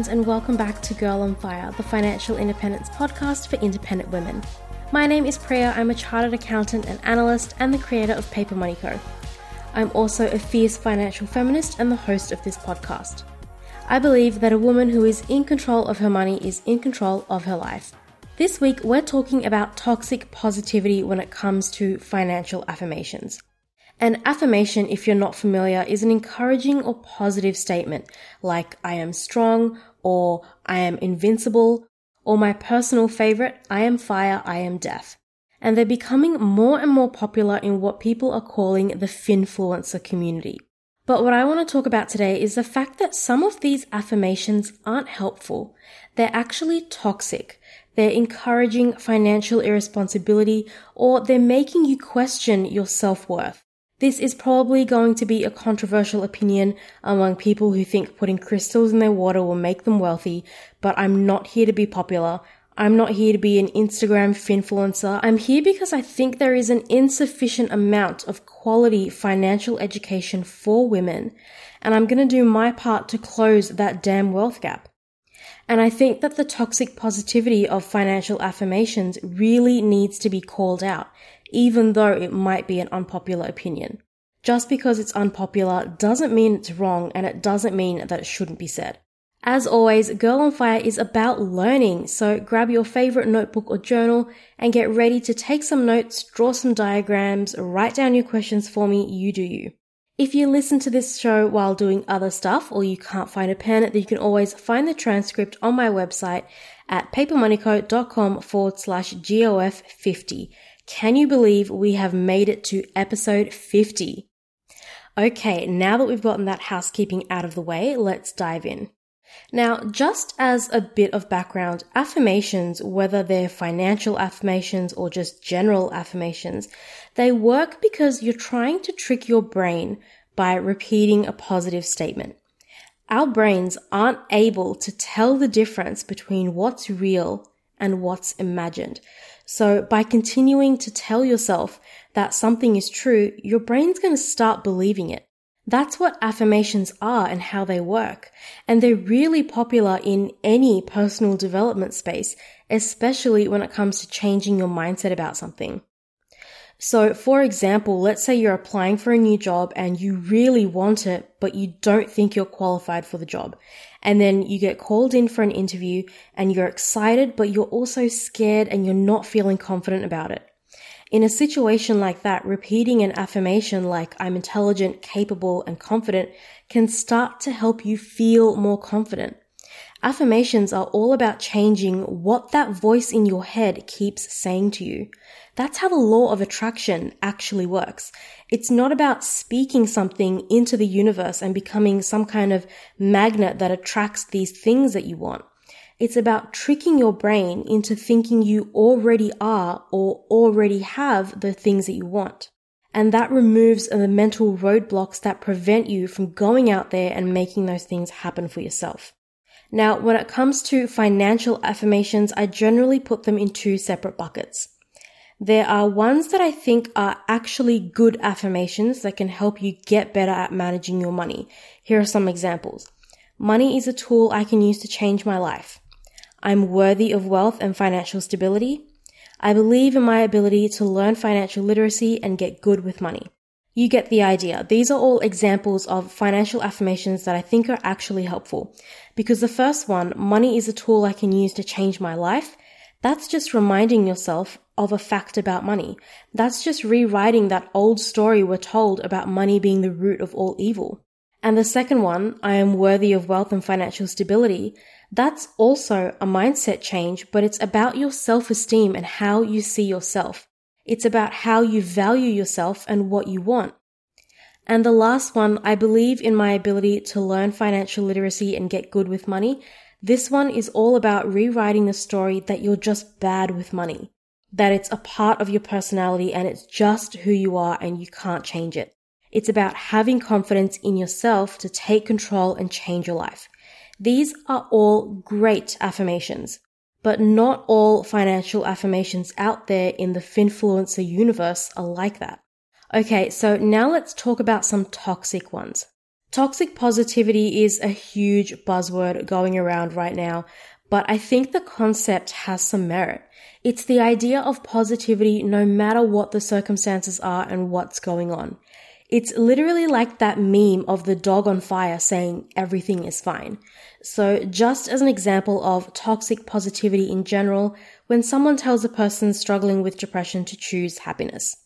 friends, and welcome back to Girl on Fire, the financial independence podcast for independent women. My name is Priya, I'm a chartered accountant and analyst, and the creator of Paper Money Co. I'm also a fierce financial feminist and the host of this podcast. I believe that a woman who is in control of her money is in control of her life. This week, we're talking about toxic positivity when it comes to financial affirmations. An affirmation, if you're not familiar, is an encouraging or positive statement like I am strong or I am invincible or my personal favorite, I am fire, I am death. And they're becoming more and more popular in what people are calling the finfluencer community. But what I want to talk about today is the fact that some of these affirmations aren't helpful. They're actually toxic. They're encouraging financial irresponsibility or they're making you question your self-worth. This is probably going to be a controversial opinion among people who think putting crystals in their water will make them wealthy, but I'm not here to be popular. I'm not here to be an Instagram finfluencer. I'm here because I think there is an insufficient amount of quality financial education for women, and I'm going to do my part to close that damn wealth gap. And I think that the toxic positivity of financial affirmations really needs to be called out even though it might be an unpopular opinion. Just because it's unpopular doesn't mean it's wrong and it doesn't mean that it shouldn't be said. As always, Girl on Fire is about learning, so grab your favorite notebook or journal and get ready to take some notes, draw some diagrams, write down your questions for me, you do you. If you listen to this show while doing other stuff or you can't find a pen, then you can always find the transcript on my website at papermoneyco.com forward slash GOF50. Can you believe we have made it to episode 50? Okay, now that we've gotten that housekeeping out of the way, let's dive in. Now, just as a bit of background, affirmations, whether they're financial affirmations or just general affirmations, they work because you're trying to trick your brain by repeating a positive statement. Our brains aren't able to tell the difference between what's real and what's imagined. So by continuing to tell yourself that something is true, your brain's going to start believing it. That's what affirmations are and how they work. And they're really popular in any personal development space, especially when it comes to changing your mindset about something. So, for example, let's say you're applying for a new job and you really want it, but you don't think you're qualified for the job. And then you get called in for an interview and you're excited, but you're also scared and you're not feeling confident about it. In a situation like that, repeating an affirmation like I'm intelligent, capable, and confident can start to help you feel more confident. Affirmations are all about changing what that voice in your head keeps saying to you. That's how the law of attraction actually works. It's not about speaking something into the universe and becoming some kind of magnet that attracts these things that you want. It's about tricking your brain into thinking you already are or already have the things that you want. And that removes the mental roadblocks that prevent you from going out there and making those things happen for yourself. Now, when it comes to financial affirmations, I generally put them in two separate buckets. There are ones that I think are actually good affirmations that can help you get better at managing your money. Here are some examples. Money is a tool I can use to change my life. I'm worthy of wealth and financial stability. I believe in my ability to learn financial literacy and get good with money. You get the idea. These are all examples of financial affirmations that I think are actually helpful. Because the first one, money is a tool I can use to change my life, that's just reminding yourself of a fact about money. That's just rewriting that old story we're told about money being the root of all evil. And the second one, I am worthy of wealth and financial stability. That's also a mindset change, but it's about your self-esteem and how you see yourself. It's about how you value yourself and what you want. And the last one, I believe in my ability to learn financial literacy and get good with money. This one is all about rewriting the story that you're just bad with money, that it's a part of your personality and it's just who you are and you can't change it. It's about having confidence in yourself to take control and change your life. These are all great affirmations, but not all financial affirmations out there in the Finfluencer universe are like that. Okay, so now let's talk about some toxic ones. Toxic positivity is a huge buzzword going around right now, but I think the concept has some merit. It's the idea of positivity no matter what the circumstances are and what's going on. It's literally like that meme of the dog on fire saying everything is fine. So just as an example of toxic positivity in general, when someone tells a person struggling with depression to choose happiness.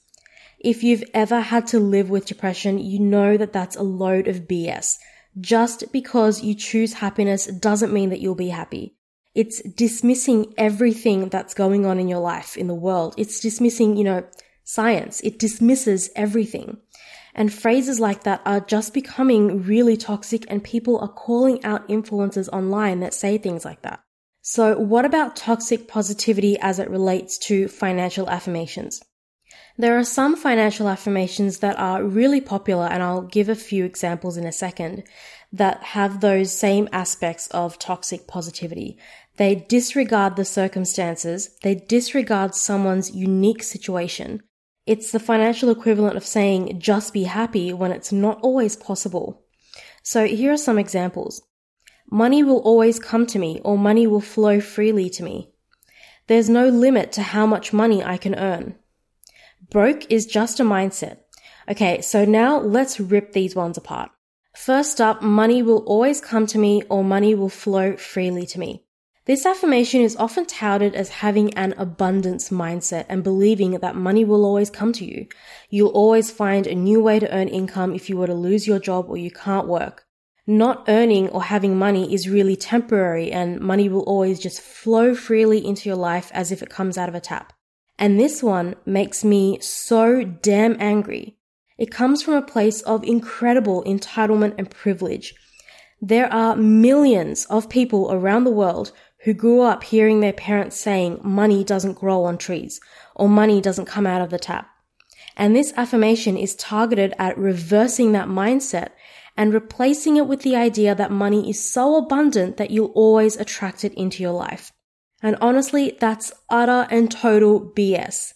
If you've ever had to live with depression, you know that that's a load of BS. Just because you choose happiness doesn't mean that you'll be happy. It's dismissing everything that's going on in your life, in the world. It's dismissing, you know, science. It dismisses everything. And phrases like that are just becoming really toxic and people are calling out influencers online that say things like that. So what about toxic positivity as it relates to financial affirmations? There are some financial affirmations that are really popular and I'll give a few examples in a second that have those same aspects of toxic positivity. They disregard the circumstances. They disregard someone's unique situation. It's the financial equivalent of saying just be happy when it's not always possible. So here are some examples. Money will always come to me or money will flow freely to me. There's no limit to how much money I can earn. Broke is just a mindset. Okay, so now let's rip these ones apart. First up, money will always come to me or money will flow freely to me. This affirmation is often touted as having an abundance mindset and believing that money will always come to you. You'll always find a new way to earn income if you were to lose your job or you can't work. Not earning or having money is really temporary and money will always just flow freely into your life as if it comes out of a tap. And this one makes me so damn angry. It comes from a place of incredible entitlement and privilege. There are millions of people around the world who grew up hearing their parents saying money doesn't grow on trees or money doesn't come out of the tap. And this affirmation is targeted at reversing that mindset and replacing it with the idea that money is so abundant that you'll always attract it into your life. And honestly, that's utter and total BS.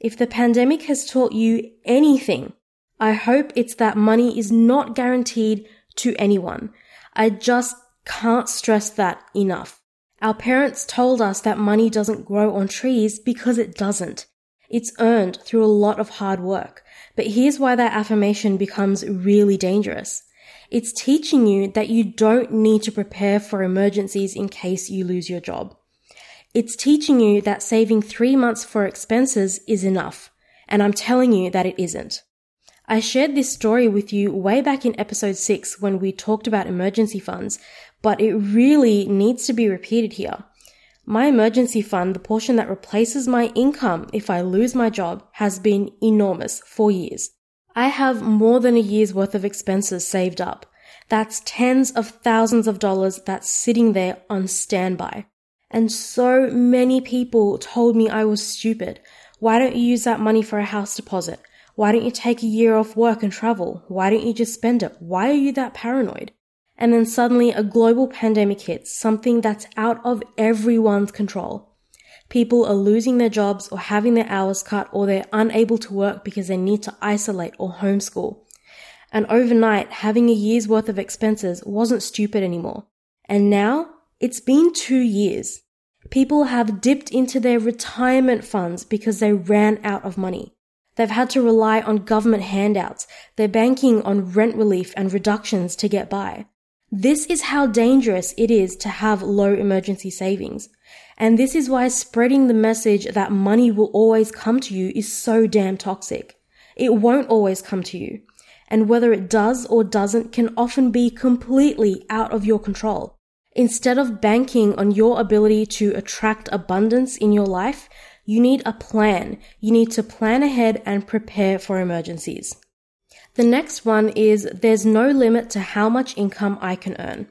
If the pandemic has taught you anything, I hope it's that money is not guaranteed to anyone. I just can't stress that enough. Our parents told us that money doesn't grow on trees because it doesn't. It's earned through a lot of hard work. But here's why that affirmation becomes really dangerous. It's teaching you that you don't need to prepare for emergencies in case you lose your job. It's teaching you that saving three months for expenses is enough. And I'm telling you that it isn't. I shared this story with you way back in episode 6 when we talked about emergency funds, but it really needs to be repeated here. My emergency fund, the portion that replaces my income if I lose my job, has been enormous for years. I have more than a year's worth of expenses saved up. That's tens of thousands of dollars that's sitting there on standby. And so many people told me I was stupid. Why don't you use that money for a house deposit? Why don't you take a year off work and travel? Why don't you just spend it? Why are you that paranoid? and then suddenly a global pandemic hits, something that's out of everyone's control. People are losing their jobs or having their hours cut or they're unable to work because they need to isolate or homeschool. And overnight, having a year's worth of expenses wasn't stupid anymore. And now, it's been two years. People have dipped into their retirement funds because they ran out of money. They've had to rely on government handouts. They're banking on rent relief and reductions to get by. This is how dangerous it is to have low emergency savings. And this is why spreading the message that money will always come to you is so damn toxic. It won't always come to you. And whether it does or doesn't can often be completely out of your control. Instead of banking on your ability to attract abundance in your life, you need a plan. You need to plan ahead and prepare for emergencies. The next one is there's no limit to how much income I can earn.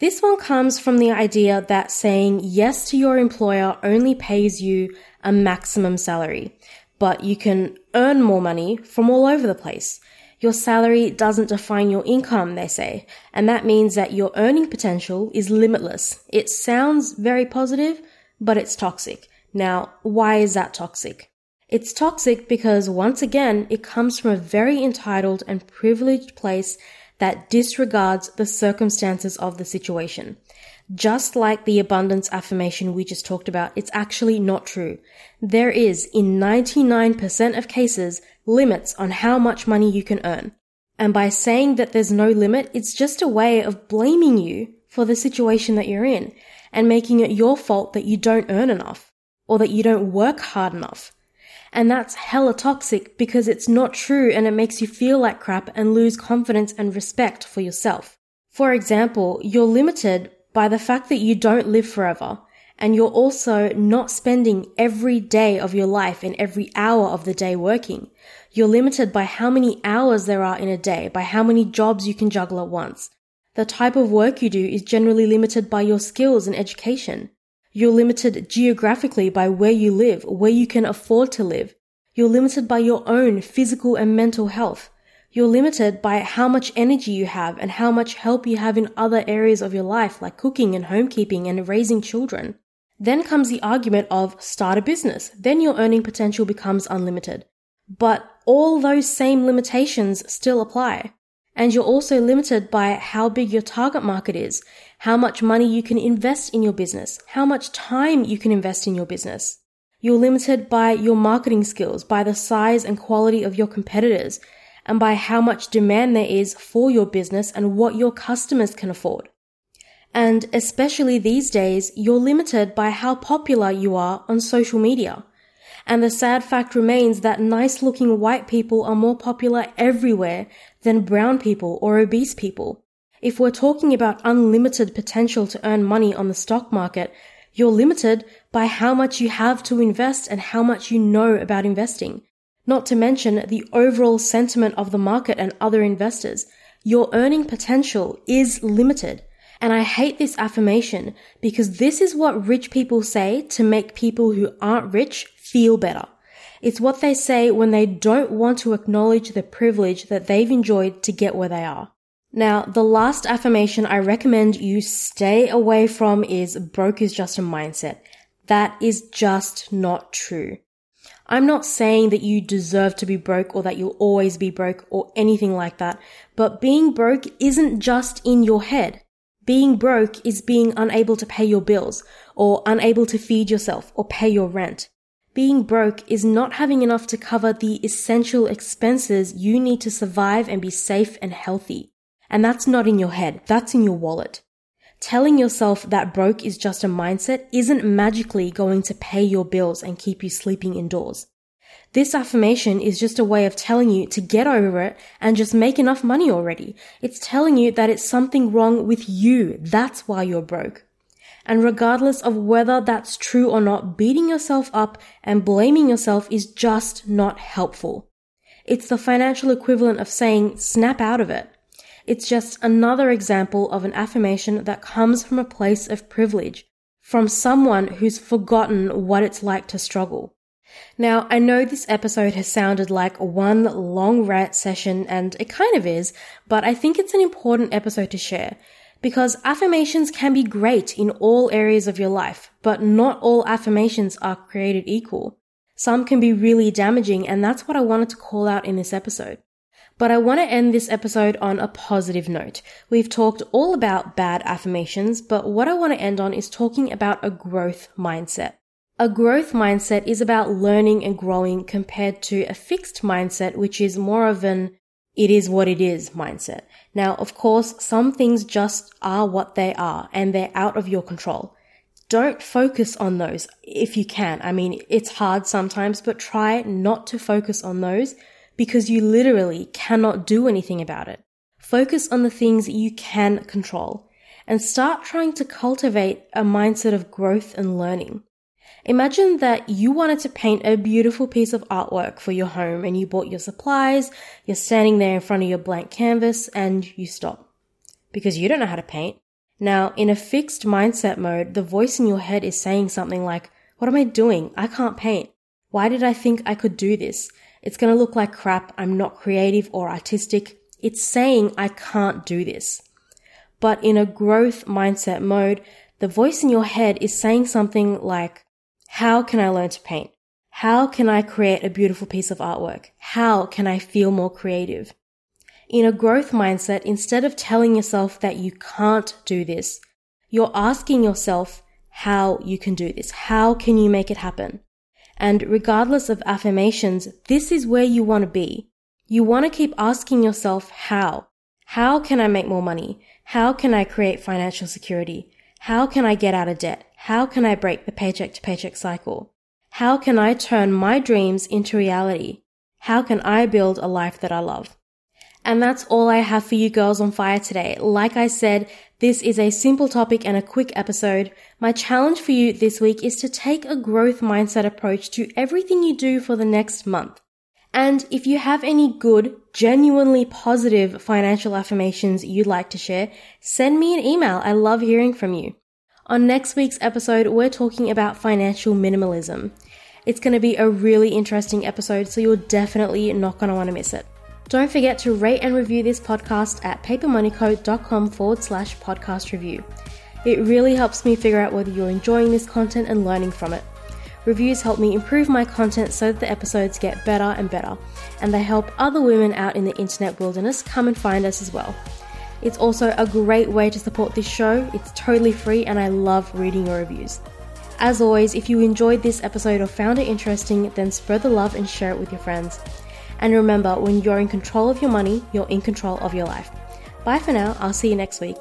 This one comes from the idea that saying yes to your employer only pays you a maximum salary, but you can earn more money from all over the place. Your salary doesn't define your income, they say, and that means that your earning potential is limitless. It sounds very positive, but it's toxic. Now, why is that toxic? It's toxic because once again, it comes from a very entitled and privileged place that disregards the circumstances of the situation. Just like the abundance affirmation we just talked about, it's actually not true. There is, in 99% of cases, limits on how much money you can earn. And by saying that there's no limit, it's just a way of blaming you for the situation that you're in and making it your fault that you don't earn enough or that you don't work hard enough. And that's hella toxic because it's not true and it makes you feel like crap and lose confidence and respect for yourself. For example, you're limited by the fact that you don't live forever and you're also not spending every day of your life and every hour of the day working. You're limited by how many hours there are in a day, by how many jobs you can juggle at once. The type of work you do is generally limited by your skills and education. You're limited geographically by where you live, where you can afford to live. You're limited by your own physical and mental health. You're limited by how much energy you have and how much help you have in other areas of your life, like cooking and homekeeping and raising children. Then comes the argument of start a business. Then your earning potential becomes unlimited. But all those same limitations still apply. And you're also limited by how big your target market is, how much money you can invest in your business, how much time you can invest in your business. You're limited by your marketing skills, by the size and quality of your competitors, and by how much demand there is for your business and what your customers can afford. And especially these days, you're limited by how popular you are on social media. And the sad fact remains that nice looking white people are more popular everywhere than brown people or obese people. If we're talking about unlimited potential to earn money on the stock market, you're limited by how much you have to invest and how much you know about investing not to mention the overall sentiment of the market and other investors. Your earning potential is limited. And I hate this affirmation because this is what rich people say to make people who aren't rich feel better. It's what they say when they don't want to acknowledge the privilege that they've enjoyed to get where they are. Now, the last affirmation I recommend you stay away from is broke is just a mindset. That is just not true. I'm not saying that you deserve to be broke or that you'll always be broke or anything like that, but being broke isn't just in your head. Being broke is being unable to pay your bills or unable to feed yourself or pay your rent. Being broke is not having enough to cover the essential expenses you need to survive and be safe and healthy. And that's not in your head, that's in your wallet. Telling yourself that broke is just a mindset isn't magically going to pay your bills and keep you sleeping indoors. This affirmation is just a way of telling you to get over it and just make enough money already. It's telling you that it's something wrong with you. That's why you're broke. And regardless of whether that's true or not, beating yourself up and blaming yourself is just not helpful. It's the financial equivalent of saying snap out of it. It's just another example of an affirmation that comes from a place of privilege, from someone who's forgotten what it's like to struggle. Now, I know this episode has sounded like one long rant session, and it kind of is, but I think it's an important episode to share. Because affirmations can be great in all areas of your life, but not all affirmations are created equal. Some can be really damaging, and that's what I wanted to call out in this episode. But I want to end this episode on a positive note. We've talked all about bad affirmations, but what I want to end on is talking about a growth mindset. A growth mindset is about learning and growing compared to a fixed mindset, which is more of an it is what it is mindset. Now, of course, some things just are what they are and they're out of your control. Don't focus on those if you can. I mean, it's hard sometimes, but try not to focus on those because you literally cannot do anything about it. Focus on the things you can control and start trying to cultivate a mindset of growth and learning. Imagine that you wanted to paint a beautiful piece of artwork for your home and you bought your supplies, you're standing there in front of your blank canvas and you stop because you don't know how to paint. Now, in a fixed mindset mode, the voice in your head is saying something like, what am I doing? I can't paint. Why did I think I could do this? It's going to look like crap. I'm not creative or artistic. It's saying I can't do this. But in a growth mindset mode, the voice in your head is saying something like, how can I learn to paint? How can I create a beautiful piece of artwork? How can I feel more creative? In a growth mindset, instead of telling yourself that you can't do this, you're asking yourself how you can do this. How can you make it happen? And regardless of affirmations, this is where you want to be. You want to keep asking yourself how. How can I make more money? How can I create financial security? How can I get out of debt? How can I break the paycheck to paycheck cycle? How can I turn my dreams into reality? How can I build a life that I love? And that's all I have for you girls on fire today. Like I said, this is a simple topic and a quick episode. My challenge for you this week is to take a growth mindset approach to everything you do for the next month. And if you have any good, genuinely positive financial affirmations you'd like to share, send me an email. I love hearing from you. On next week's episode, we're talking about financial minimalism. It's going to be a really interesting episode, so you're definitely not going to want to miss it. Don't forget to rate and review this podcast at papermoneyco.com forward slash podcast review. It really helps me figure out whether you're enjoying this content and learning from it. Reviews help me improve my content so that the episodes get better and better, and they help other women out in the internet wilderness come and find us as well. It's also a great way to support this show. It's totally free, and I love reading your reviews. As always, if you enjoyed this episode or found it interesting, then spread the love and share it with your friends. And remember, when you're in control of your money, you're in control of your life. Bye for now, I'll see you next week.